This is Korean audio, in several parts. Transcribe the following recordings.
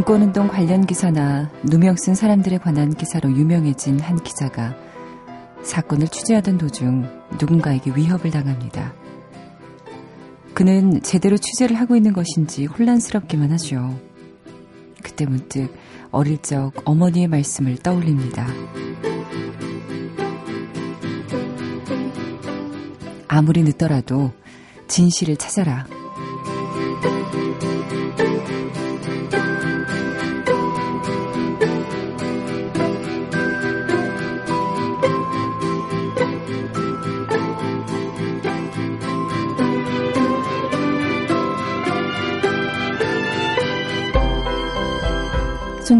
인권운동 관련 기사나 누명 쓴 사람들에 관한 기사로 유명해진 한 기자가 사건을 취재하던 도중 누군가에게 위협을 당합니다. 그는 제대로 취재를 하고 있는 것인지 혼란스럽기만 하죠. 그때 문득 어릴 적 어머니의 말씀을 떠올립니다. 아무리 늦더라도 진실을 찾아라.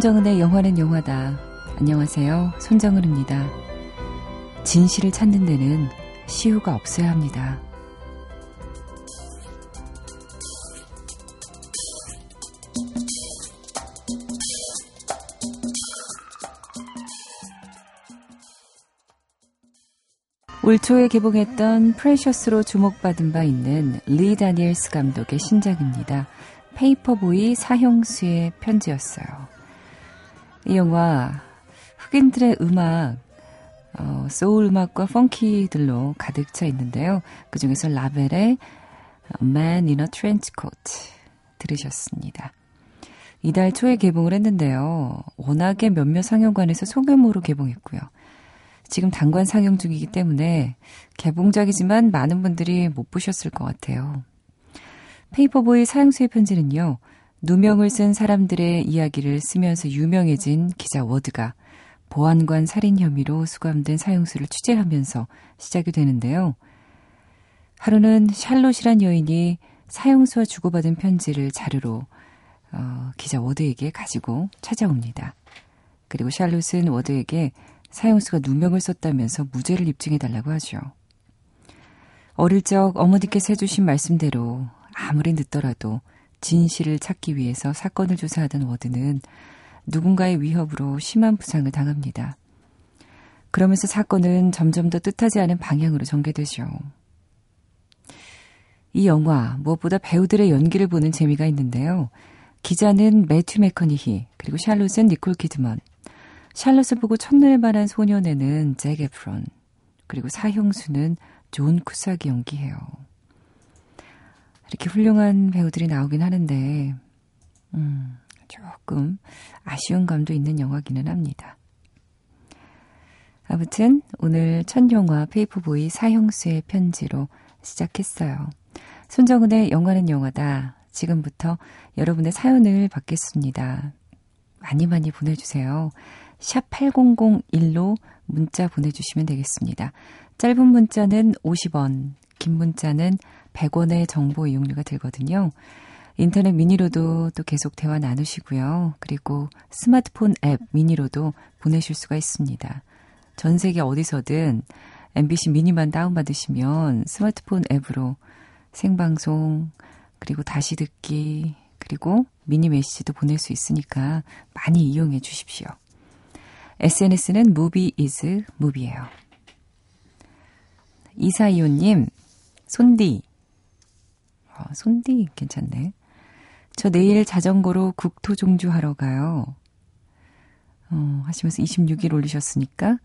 손정은의 영화는 영화다. 안녕하세요. 손정은입니다. 진실을 찾는 데는 시효가 없어야 합니다. 올 초에 개봉했던 프레셔스로 주목받은 바 있는 리 다니엘스 감독의 신작입니다. 페이퍼보이 사형수의 편지였어요. 이 영화 흑인들의 음악, 어, 소울 음악과 펑키들로 가득 차 있는데요. 그 중에서 라벨의 Man in a Trench Coat 들으셨습니다. 이달 초에 개봉을 했는데요. 워낙에 몇몇 상영관에서 소규모로 개봉했고요. 지금 단관 상영 중이기 때문에 개봉작이지만 많은 분들이 못 보셨을 것 같아요. 페이퍼보이 사형수의 편지는요. 누명을 쓴 사람들의 이야기를 쓰면서 유명해진 기자 워드가 보안관 살인 혐의로 수감된 사형수를 취재하면서 시작이 되는데요. 하루는 샬롯이란 여인이 사형수와 주고받은 편지를 자료로 어, 기자 워드에게 가지고 찾아옵니다. 그리고 샬롯은 워드에게 사형수가 누명을 썼다면서 무죄를 입증해달라고 하죠. 어릴 적 어머니께서 해주신 말씀대로 아무리 늦더라도 진실을 찾기 위해서 사건을 조사하던 워드는 누군가의 위협으로 심한 부상을 당합니다. 그러면서 사건은 점점 더 뜻하지 않은 방향으로 전개되죠. 이 영화 무엇보다 배우들의 연기를 보는 재미가 있는데요. 기자는 매튜 매커너히 그리고 샬롯은 니콜 키드먼 샬롯을 보고 첫눈에 반한 소년에는 잭 에프론 그리고 사형수는 존 쿠삭이 연기해요. 이렇게 훌륭한 배우들이 나오긴 하는데 음, 조금 아쉬운 감도 있는 영화기는 합니다. 아무튼 오늘 첫 영화 페이퍼보이 사형수의 편지로 시작했어요. 손정은의 영화는 영화다. 지금부터 여러분의 사연을 받겠습니다. 많이 많이 보내주세요. 샵 8001로 문자 보내주시면 되겠습니다. 짧은 문자는 50원, 긴 문자는 100원의 정보 이용료가 들거든요. 인터넷 미니로도 또 계속 대화 나누시고요. 그리고 스마트폰 앱 미니로도 보내실 수가 있습니다. 전 세계 어디서든 MBC 미니만 다운받으시면 스마트폰 앱으로 생방송, 그리고 다시 듣기, 그리고 미니 메시지도 보낼 수 있으니까 많이 이용해 주십시오. SNS는 movie is movie예요. 이사이오님, 손디. 어, 손디 괜찮네. 저 내일 자전거로 국토종주 하러 가요. 어, 하시면서 26일 올리셨으니까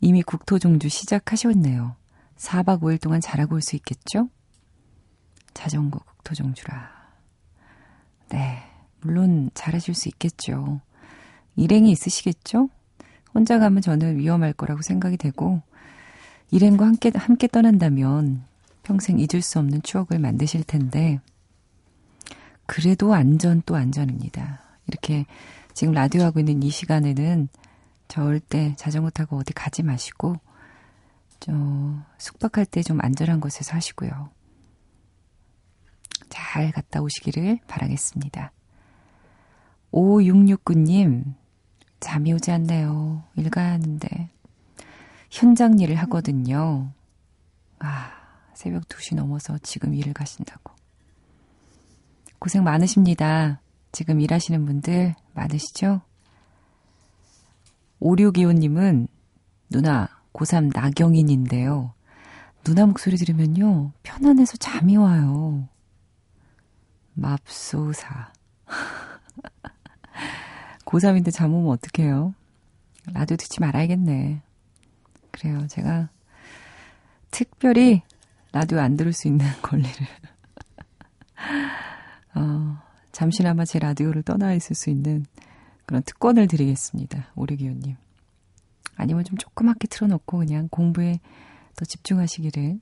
이미 국토종주 시작하셨네요. 4박 5일 동안 잘하고 올 수 있겠죠? 자전거 국토종주라. 네, 물론 잘하실 수 있겠죠. 일행이 있으시겠죠? 혼자 가면 저는 위험할 거라고 생각이 되고, 일행과 함께, 함께 떠난다면 평생 잊을 수 없는 추억을 만드실 텐데, 그래도 안전 또 안전입니다. 이렇게 지금 라디오 하고 있는 이 시간에는 절대 자전거 타고 어디 가지 마시고, 저, 숙박할 때 좀 안전한 곳에서 하시고요. 잘 갔다 오시기를 바라겠습니다. 5669님, 잠이 오지 않네요. 일 가야 하는데. 현장 일을 하거든요. 아, 새벽 2시 넘어서 지금 일을 가신다고. 고생 많으십니다. 지금 일하시는 분들 많으시죠? 5625님은 누나, 고3 나경인인데요. 누나 목소리 들으면요, 편안해서 잠이 와요. 맙소사. 고3인데 잠 오면 어떡해요? 라디오 듣지 말아야겠네. 그래요. 제가 특별히 라디오 안 들을 수 있는 권리를. 어, 잠시나마 제 라디오를 떠나 있을 수 있는 그런 특권을 드리겠습니다. 오르기호님. 아니면 좀 조그맣게 틀어놓고 그냥 공부에 더 집중하시기를.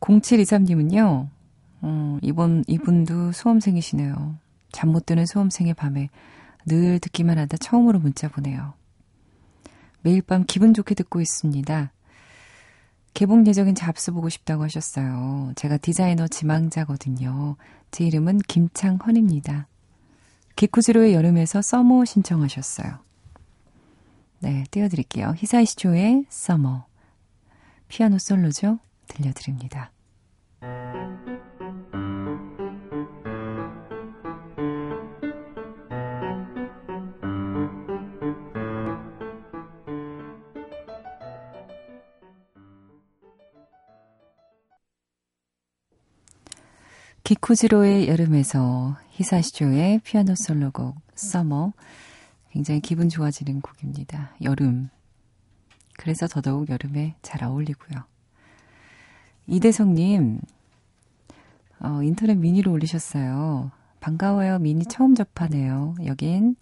0723님은요, 어, 이번, 이분도 수험생이시네요. 잠 못 드는 수험생의 밤에 늘 듣기만 하다 처음으로 문자 보내요. 매일 밤 기분 좋게 듣고 있습니다. 개봉 예정인 잡스 보고 싶다고 하셨어요. 제가 디자이너 지망자거든요. 제 이름은 김창헌입니다. 기쿠지로의 여름에서 Summer 신청하셨어요. 네, 띄워드릴게요. 히사이시조의 Summer. 피아노 솔로죠? 들려드립니다. 기쿠지로의 여름에서 히사이시조의 피아노 솔로곡 Summer 굉장히 기분 좋아지는 곡입니다. 여름. 그래서 더더욱 여름에 잘 어울리고요. 이대성님, 어, 인터넷 미니로 올리셨어요. 반가워요. 미니 처음 접하네요. 여긴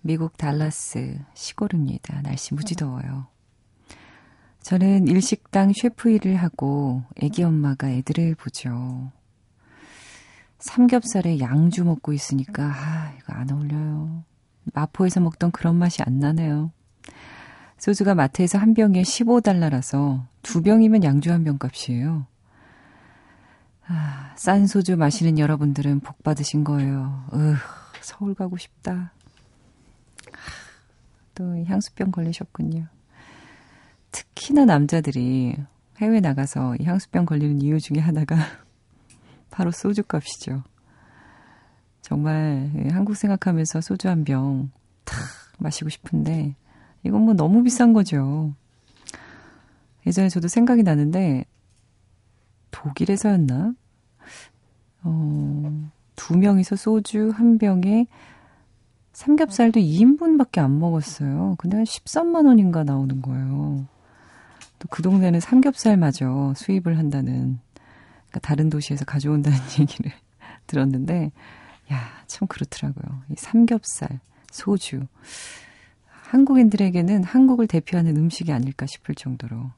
미국 달라스 시골입니다. 날씨 무지 더워요. 저는 일식당 셰프 일을 하고 애기 엄마가 애들을 보죠. 삼겹살에 양주 먹고 있으니까 아 이거 안 어울려요. 마포에서 먹던 그런 맛이 안 나네요. 소주가 마트에서 한 병에 15달러라서 두 병이면 양주 한 병 값이에요. 아, 싼 소주 마시는 여러분들은 복 받으신 거예요. 으, 서울 가고 싶다. 또 향수병 걸리셨군요. 특히나 남자들이 해외 나가서 이 향수병 걸리는 이유 중에 하나가 바로 소주 값이죠. 정말 예, 한국 생각하면서 소주 한 병 탁 마시고 싶은데 이건 뭐 너무 비싼 거죠. 예전에 저도 생각이 나는데 독일에서였나? 어, 두 명이서 소주 한 병에 삼겹살도 2인분밖에 안 먹었어요. 근데 한 13만 원인가 나오는 거예요. 또 그 동네는 삼겹살마저 수입을 한다는 그러니까 다른 도시에서 가져온다는 얘기를 들었는데, 야, 참 그렇더라고요. 이 삼겹살, 소주. 한국인들에게는 한국을 대표하는 음식이 아닐까 싶을 정도로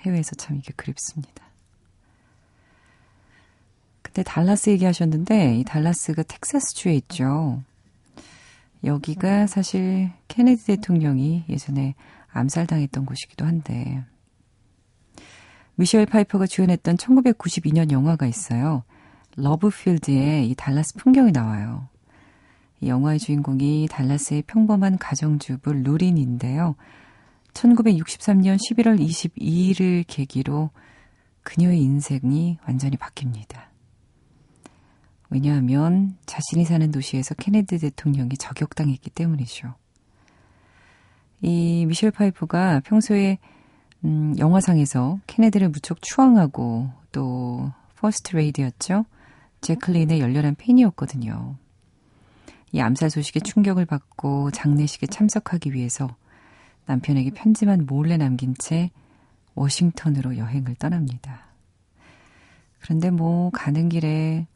해외에서 참 이게 그립습니다. 그때 달라스 얘기하셨는데, 이 달라스가 텍사스주에 있죠. 여기가 사실 케네디 대통령이 예전에 암살당했던 곳이기도 한데, 미셸 파이퍼가 주연했던 1992년 영화가 있어요. 러브필드에 이 달라스 풍경이 나와요. 이 영화의 주인공이 달라스의 평범한 가정주부 루린인데요. 1963년 11월 22일을 계기로 그녀의 인생이 완전히 바뀝니다. 왜냐하면 자신이 사는 도시에서 케네디 대통령이 저격당했기 때문이죠. 이 미셸 파이퍼가 평소에 음, 영화상에서 케네디를 무척 추앙하고 또 퍼스트 레이디였죠. 재클린의 열렬한 팬이었거든요. 이 암살 소식에 충격을 받고 장례식에 참석하기 위해서 남편에게 편지만 몰래 남긴 채 워싱턴으로 여행을 떠납니다. 그런데 뭐 가는 길에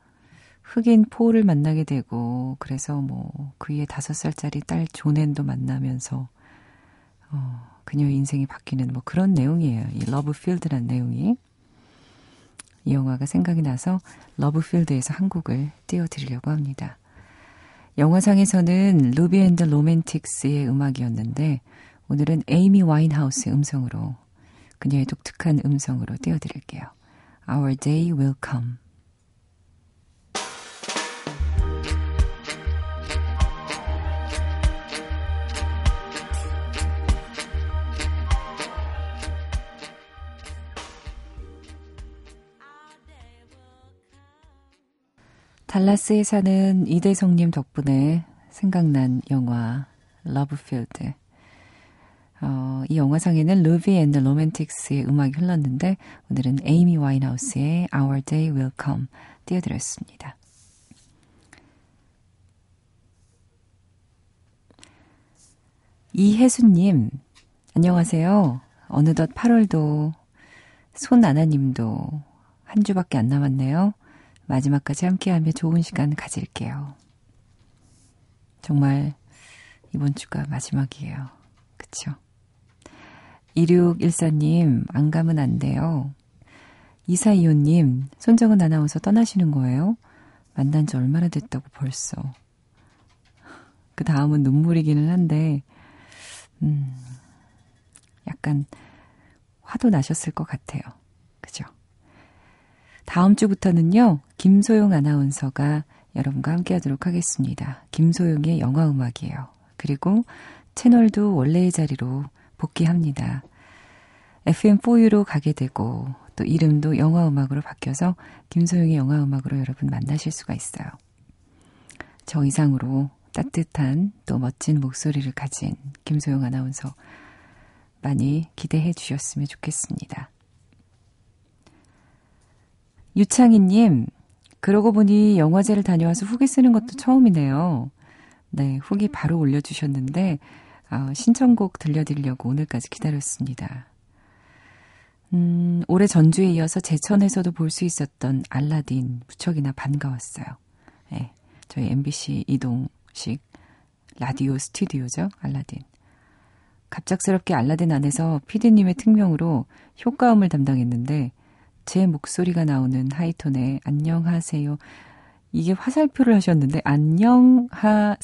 흑인 포를 만나게 되고 그래서 뭐 그의 다섯 살짜리 딸 조넬도 만나면서 어, 그녀의 인생이 바뀌는 뭐 그런 내용이에요. 이 러브필드란 내용이. 이 영화가 생각이 나서 러브필드에서 한 곡을 띄워드리려고 합니다. 영화상에서는 루비 앤드 로맨틱스의 음악이었는데 오늘은 에이미 와인하우스 음성으로 그녀의 독특한 음성으로 띄워드릴게요. Our day will come. 달라스에 사는 이대성님 덕분에 생각난 영화 러브필드. 어, 이 영화상에는 루비 앤드 로맨틱스의 음악이 흘렀는데 오늘은 에이미 와인하우스의 Our Day Will Come 띄워드렸습니다. 이혜수님, 안녕하세요. 어느덧 8월도 손아나님도 한 주밖에 안 남았네요. 마지막까지 함께하며 좋은 시간 가질게요. 정말 이번 주가 마지막이에요. 그쵸? 2614님, 안 가면 안 돼요. 이사이호님, 손정은 아나운서 떠나시는 거예요? 만난 지 얼마나 됐다고 벌써. 그 다음은 눈물이기는 한데, 음, 약간 화도 나셨을 것 같아요. 다음 주부터는요, 김소영 아나운서가 여러분과 함께 하도록 하겠습니다. 김소영의 영화 음악이에요. 그리고 채널도 원래의 자리로 복귀합니다. FM4U로 가게 되고 또 이름도 영화 음악으로 바뀌어서 김소영의 영화 음악으로 여러분 만나실 수가 있어요. 저 이상으로 따뜻한 또 멋진 목소리를 가진 김소영 아나운서 많이 기대해 주셨으면 좋겠습니다. 유창희님, 그러고 보니 영화제를 다녀와서 후기 쓰는 것도 처음이네요. 네, 후기 바로 올려주셨는데, 어, 신청곡 들려드리려고 오늘까지 기다렸습니다. 음, 올해 전주에 이어서 제천에서도 볼 수 있었던 알라딘 무척이나 반가웠어요. 네, 저희 MBC 이동식 라디오 스튜디오죠, 알라딘. 갑작스럽게 알라딘 안에서 피디님의 특명으로 효과음을 담당했는데 제 목소리가 나오는 하이톤에 안녕하세요. 이게 화살표를 하셨는데 안녕하세요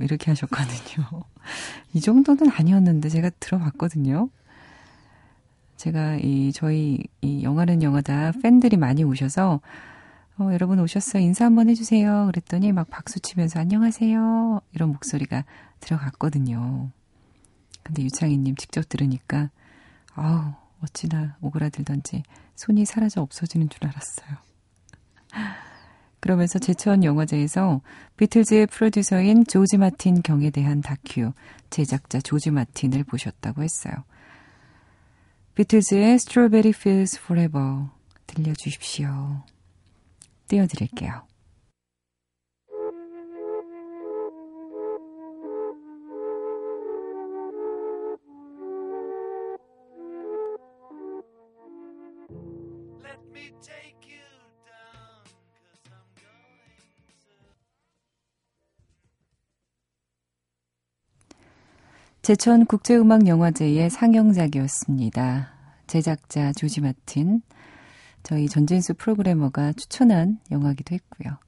이렇게 하셨거든요. 이 정도는 아니었는데 제가 들어봤거든요. 제가 이 저희 이 영화는 영화다 팬들이 많이 오셔서 어, 여러분 오셨어요 인사 한번 해주세요 그랬더니 막 박수 치면서 안녕하세요 이런 목소리가 들어갔거든요. 근데 유창희님 직접 들으니까 아우 어찌나 오그라들던지 손이 사라져 없어지는 줄 알았어요. 그러면서 제천 영화제에서 비틀즈의 프로듀서인 조지 마틴 경에 대한 다큐 제작자 조지 마틴을 보셨다고 했어요. 비틀즈의 Strawberry Fields Forever 들려주십시오. 띄워드릴게요. 제천 국제음악영화제의 상영작이었습니다. 제작자 조지 마틴, 저희 전진수 프로그래머가 추천한 영화기도 했고요.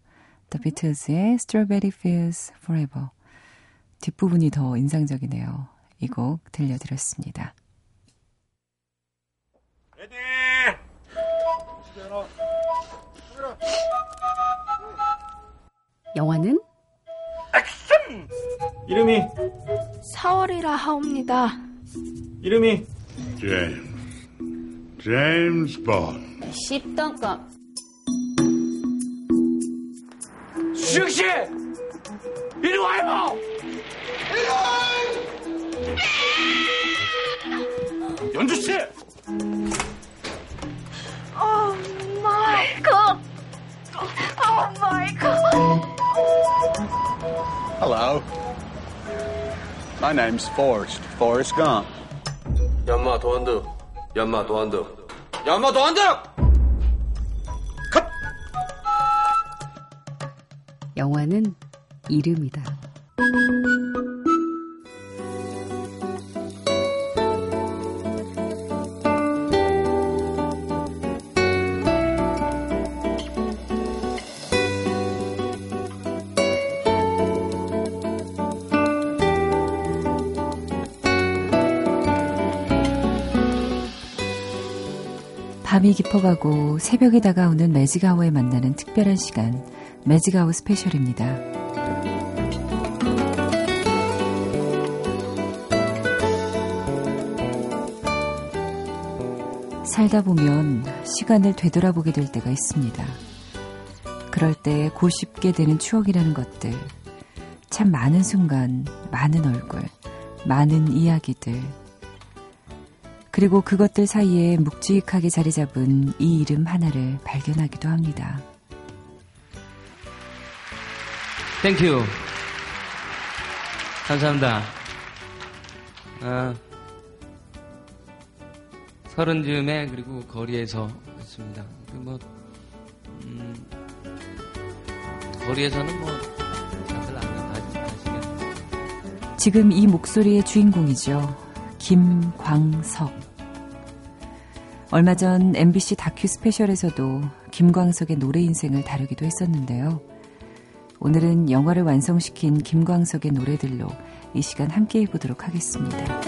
The Beatles의 Strawberry Fields Forever. 뒷부분이 더 인상적이네요. 이 곡 들려드렸습니다. Ready! 영화는 액션! 이름이 4월이라 하옵니다. 이름이 제임스. 제임스 본. 10등급. 수영 씨! 이리 와요! 연주 씨! 오 마이 갓. Hello. My name's Forrest. Forrest Gump. 연마 도안득 연마 도안득 연마 도안득! 컷! 영화는 이름이다. 밤이 깊어가고 새벽이 다가오는 매직아워에 만나는 특별한 시간, 매직아워 스페셜입니다. 살다 보면 시간을 되돌아보게 될 때가 있습니다. 그럴 때 고쉽게 되는 추억이라는 것들, 참 많은 순간, 많은 얼굴, 많은 이야기들, 그리고 그것들 사이에 묵직하게 자리 잡은 이 이름 하나를 발견하기도 합니다. Thank you. 감사합니다. 아, 서른 즈음에 그리고 거리에서 했습니다. 그 뭐, 음, 거리에서는 뭐, 다들 아시겠죠. 지금 이 목소리의 주인공이죠. 김광석. 얼마 전 MBC 다큐 스페셜에서도 김광석의 노래 인생을 다루기도 했었는데요. 오늘은 영화를 완성시킨 김광석의 노래들로 이 시간 함께 해보도록 하겠습니다.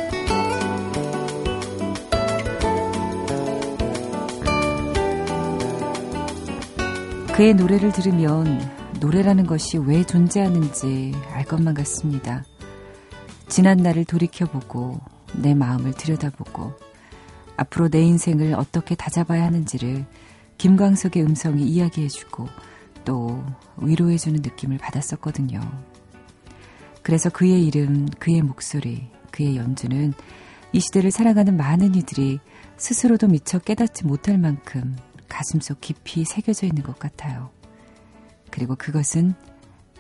그의 노래를 들으면 노래라는 것이 왜 존재하는지 알 것만 같습니다. 지난 날을 돌이켜보고 내 마음을 들여다보고 앞으로 내 인생을 어떻게 다잡아야 하는지를 김광석의 음성이 이야기해주고 또 위로해주는 느낌을 받았었거든요. 그래서 그의 이름, 그의 목소리, 그의 연주는 이 시대를 살아가는 많은 이들이 스스로도 미처 깨닫지 못할 만큼 가슴속 깊이 새겨져 있는 것 같아요. 그리고 그것은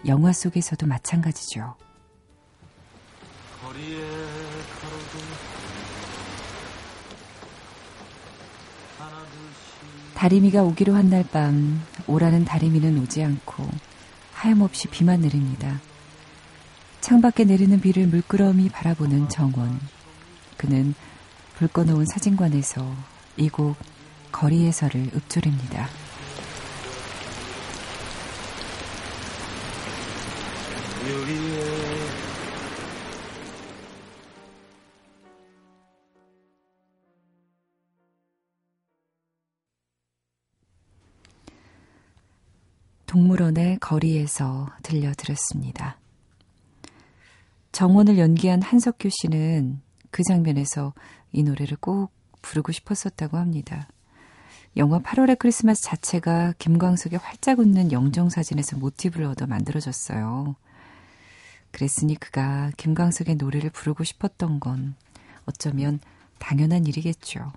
영화 속에서도 마찬가지죠. 다리미가 오기로 한 날 밤 오라는 다리미는 오지 않고 하염없이 비만 내립니다. 창밖에 내리는 비를 물끄러미 바라보는 정원. 그는 불 꺼놓은 사진관에서 이 곡 거리에서를 읊조립니다. 동물원의 거리에서 들려드렸습니다. 정원을 연기한 한석규 씨는 그 장면에서 이 노래를 꼭 부르고 싶었었다고 합니다. 영화 8월의 크리스마스 자체가 김광석의 활짝 웃는 영정사진에서 모티브를 얻어 만들어졌어요. 그랬으니 그가 김광석의 노래를 부르고 싶었던 건 어쩌면 당연한 일이겠죠.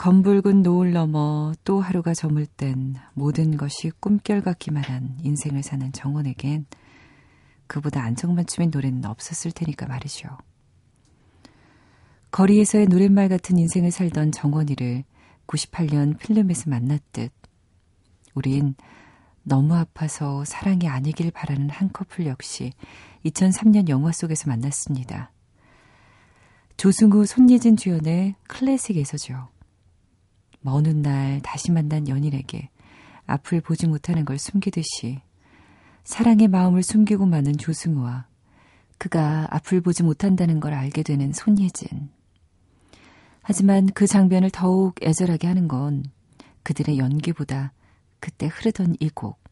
검붉은 노을 넘어 또 하루가 저물 땐 모든 것이 꿈결 같기만 한 인생을 사는 정원에겐 그보다 안정맞춤인 노래는 없었을 테니까 말이죠. 거리에서의 노랫말 같은 인생을 살던 정원이를 98년 필름에서 만났듯 우린 너무 아파서 사랑이 아니길 바라는 한 커플 역시 2003년 영화 속에서 만났습니다. 조승우, 손예진 주연의 클래식에서죠. 먼 훗날 다시 만난 연인에게 앞을 보지 못하는 걸 숨기듯이 사랑의 마음을 숨기고 마는 조승우와 그가 앞을 보지 못한다는 걸 알게 되는 손예진. 하지만 그 장면을 더욱 애절하게 하는 건 그들의 연기보다 그때 흐르던 이 곡,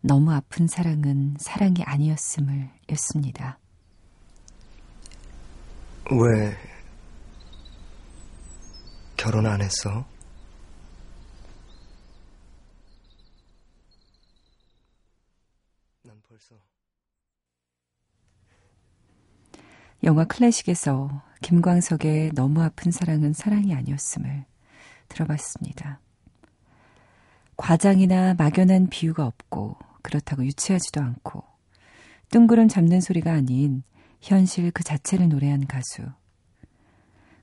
너무 아픈 사랑은 사랑이 아니었음을 였습니다. 왜 결혼 안 했어? 난 벌써 영화 클래식에서 김광석의 너무 아픈 사랑은 사랑이 아니었음을 들어봤습니다. 과장이나 막연한 비유가 없고 그렇다고 유치하지도 않고 뜬구름 잡는 소리가 아닌 현실 그 자체를 노래한 가수.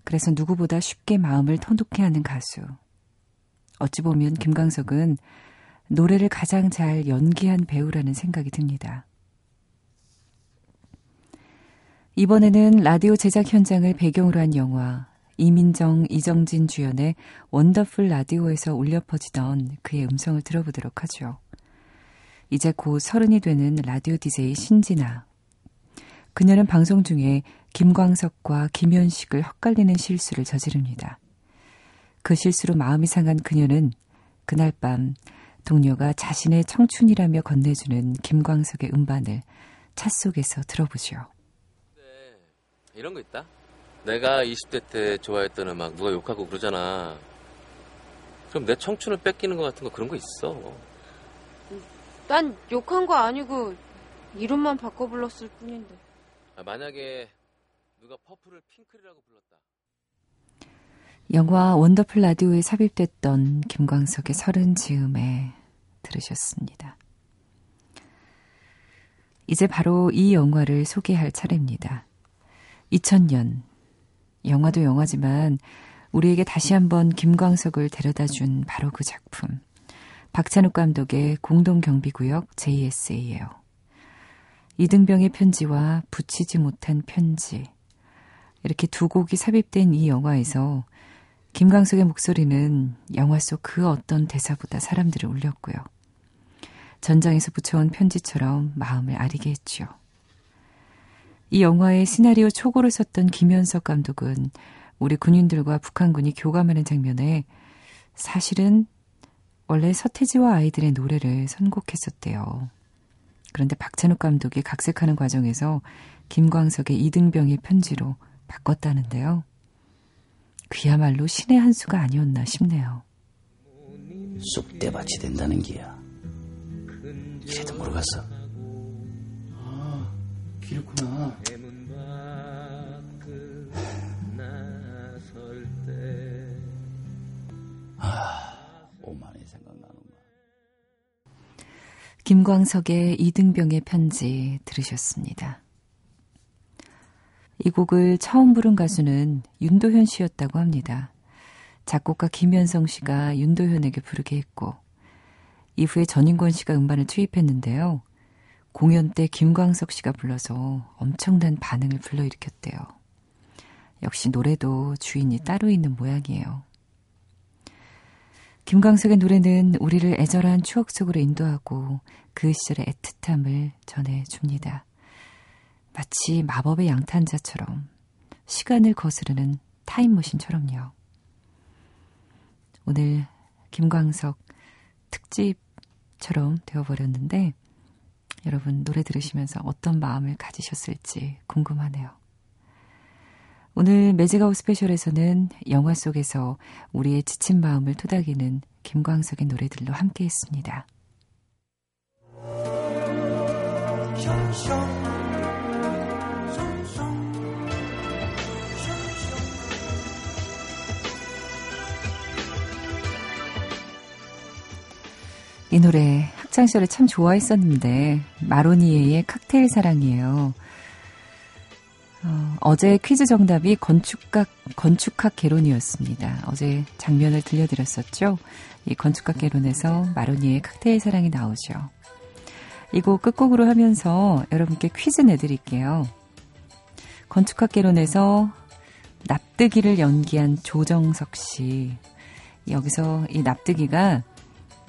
그래서 누구보다 쉽게 마음을 터놓게 하는 가수. 어찌 보면 김광석은 노래를 가장 잘 연기한 배우라는 생각이 듭니다. 이번에는 라디오 제작 현장을 배경으로 한 영화 이민정, 이정진 주연의 원더풀 라디오에서 울려 퍼지던 그의 음성을 들어보도록 하죠. 이제 곧 서른이 되는 라디오 DJ 신진아. 그녀는 방송 중에 김광석과 김현식을 헛갈리는 실수를 저지릅니다. 그 실수로 마음이 상한 그녀는 그날 밤 동료가 자신의 청춘이라며 건네주는 김광석의 음반을 차 속에서 들어보죠. 네, 이런 거 있다. 내가 20대 때 좋아했던 음악 누가 욕하고 그러잖아. 그럼 내 청춘을 뺏기는 것 같은 거 그런 거 있어. 난 욕한 거 아니고 이름만 바꿔 불렀을 뿐인데. 아, 만약에 누가 퍼플을 핑클이라고 불렀다. 영화 원더풀 라디오에 삽입됐던 김광석의 서른 즈음에 들으셨습니다. 이제 바로 이 영화를 소개할 차례입니다. 2000년 영화도 영화지만 우리에게 다시 한번 김광석을 데려다 준 바로 그 작품. 박찬욱 감독의 공동경비구역 JSA예요. 이등병의 편지와 붙이지 못한 편지. 이렇게 두 곡이 삽입된 이 영화에서 김광석의 목소리는 영화 속 그 어떤 대사보다 사람들을 울렸고요. 전장에서 붙여온 편지처럼 마음을 아리게 했죠. 이 영화의 시나리오 초고를 썼던 김현석 감독은 우리 군인들과 북한군이 교감하는 장면에 사실은 원래 서태지와 아이들의 노래를 선곡했었대요. 그런데 박찬욱 감독이 각색하는 과정에서 김광석의 이등병의 편지로 바꿨다는데요. 그야말로 신의 한 수가 아니었나 싶네요. 쑥대밭이 된다는 기야. 이래도 모르겠어. 아, 길었구나. 아, 오만이 생각나는구나. 김광석의 이등병의 편지 들으셨습니다. 이 곡을 처음 부른 가수는 윤도현 씨였다고 합니다. 작곡가 김현성 씨가 윤도현에게 부르게 했고, 이후에 전인권 씨가 음반을 투입했는데요. 공연 때 김광석 씨가 불러서 엄청난 반응을 불러일으켰대요. 역시 노래도 주인이 따로 있는 모양이에요. 김광석의 노래는 우리를 애절한 추억 속으로 인도하고 그 시절의 애틋함을 전해줍니다. 마치 마법의 양탄자처럼 시간을 거스르는 타임머신처럼요. 오늘 김광석 특집처럼 되어버렸는데 여러분 노래 들으시면서 어떤 마음을 가지셨을지 궁금하네요. 오늘 매직아웃 스페셜에서는 영화 속에서 우리의 지친 마음을 토닥이는 김광석의 노래들로 함께 했습니다. 이 노래 학창시절에 참 좋아했었는데 마로니에의 칵테일 사랑이에요. 어, 제 퀴즈 정답이 건축학 건축학 개론이었습니다. 어제 장면을 들려드렸었죠. 이 건축학 개론에서 마로니에의 칵테일 사랑이 나오죠. 이 곡 끝곡으로 하면서 여러분께 퀴즈 내드릴게요. 건축학 개론에서 납득이를 연기한 조정석 씨. 여기서 이 납득이가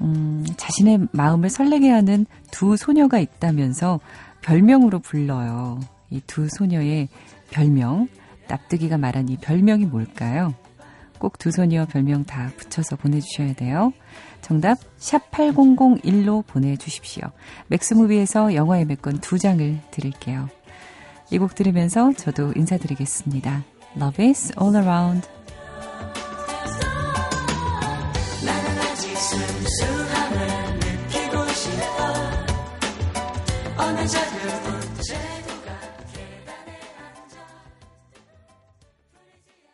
음, 자신의 마음을 설레게 하는 두 소녀가 있다면서 별명으로 불러요. 이 두 소녀의 별명, 납득이가 말한 이 별명이 뭘까요? 꼭 두 소녀 별명 다 붙여서 보내주셔야 돼요. 정답 샵 8001로 보내주십시오. 맥스무비에서 영화 예매권 두 장을 드릴게요. 이 곡 들으면서 저도 인사드리겠습니다. Love is all around.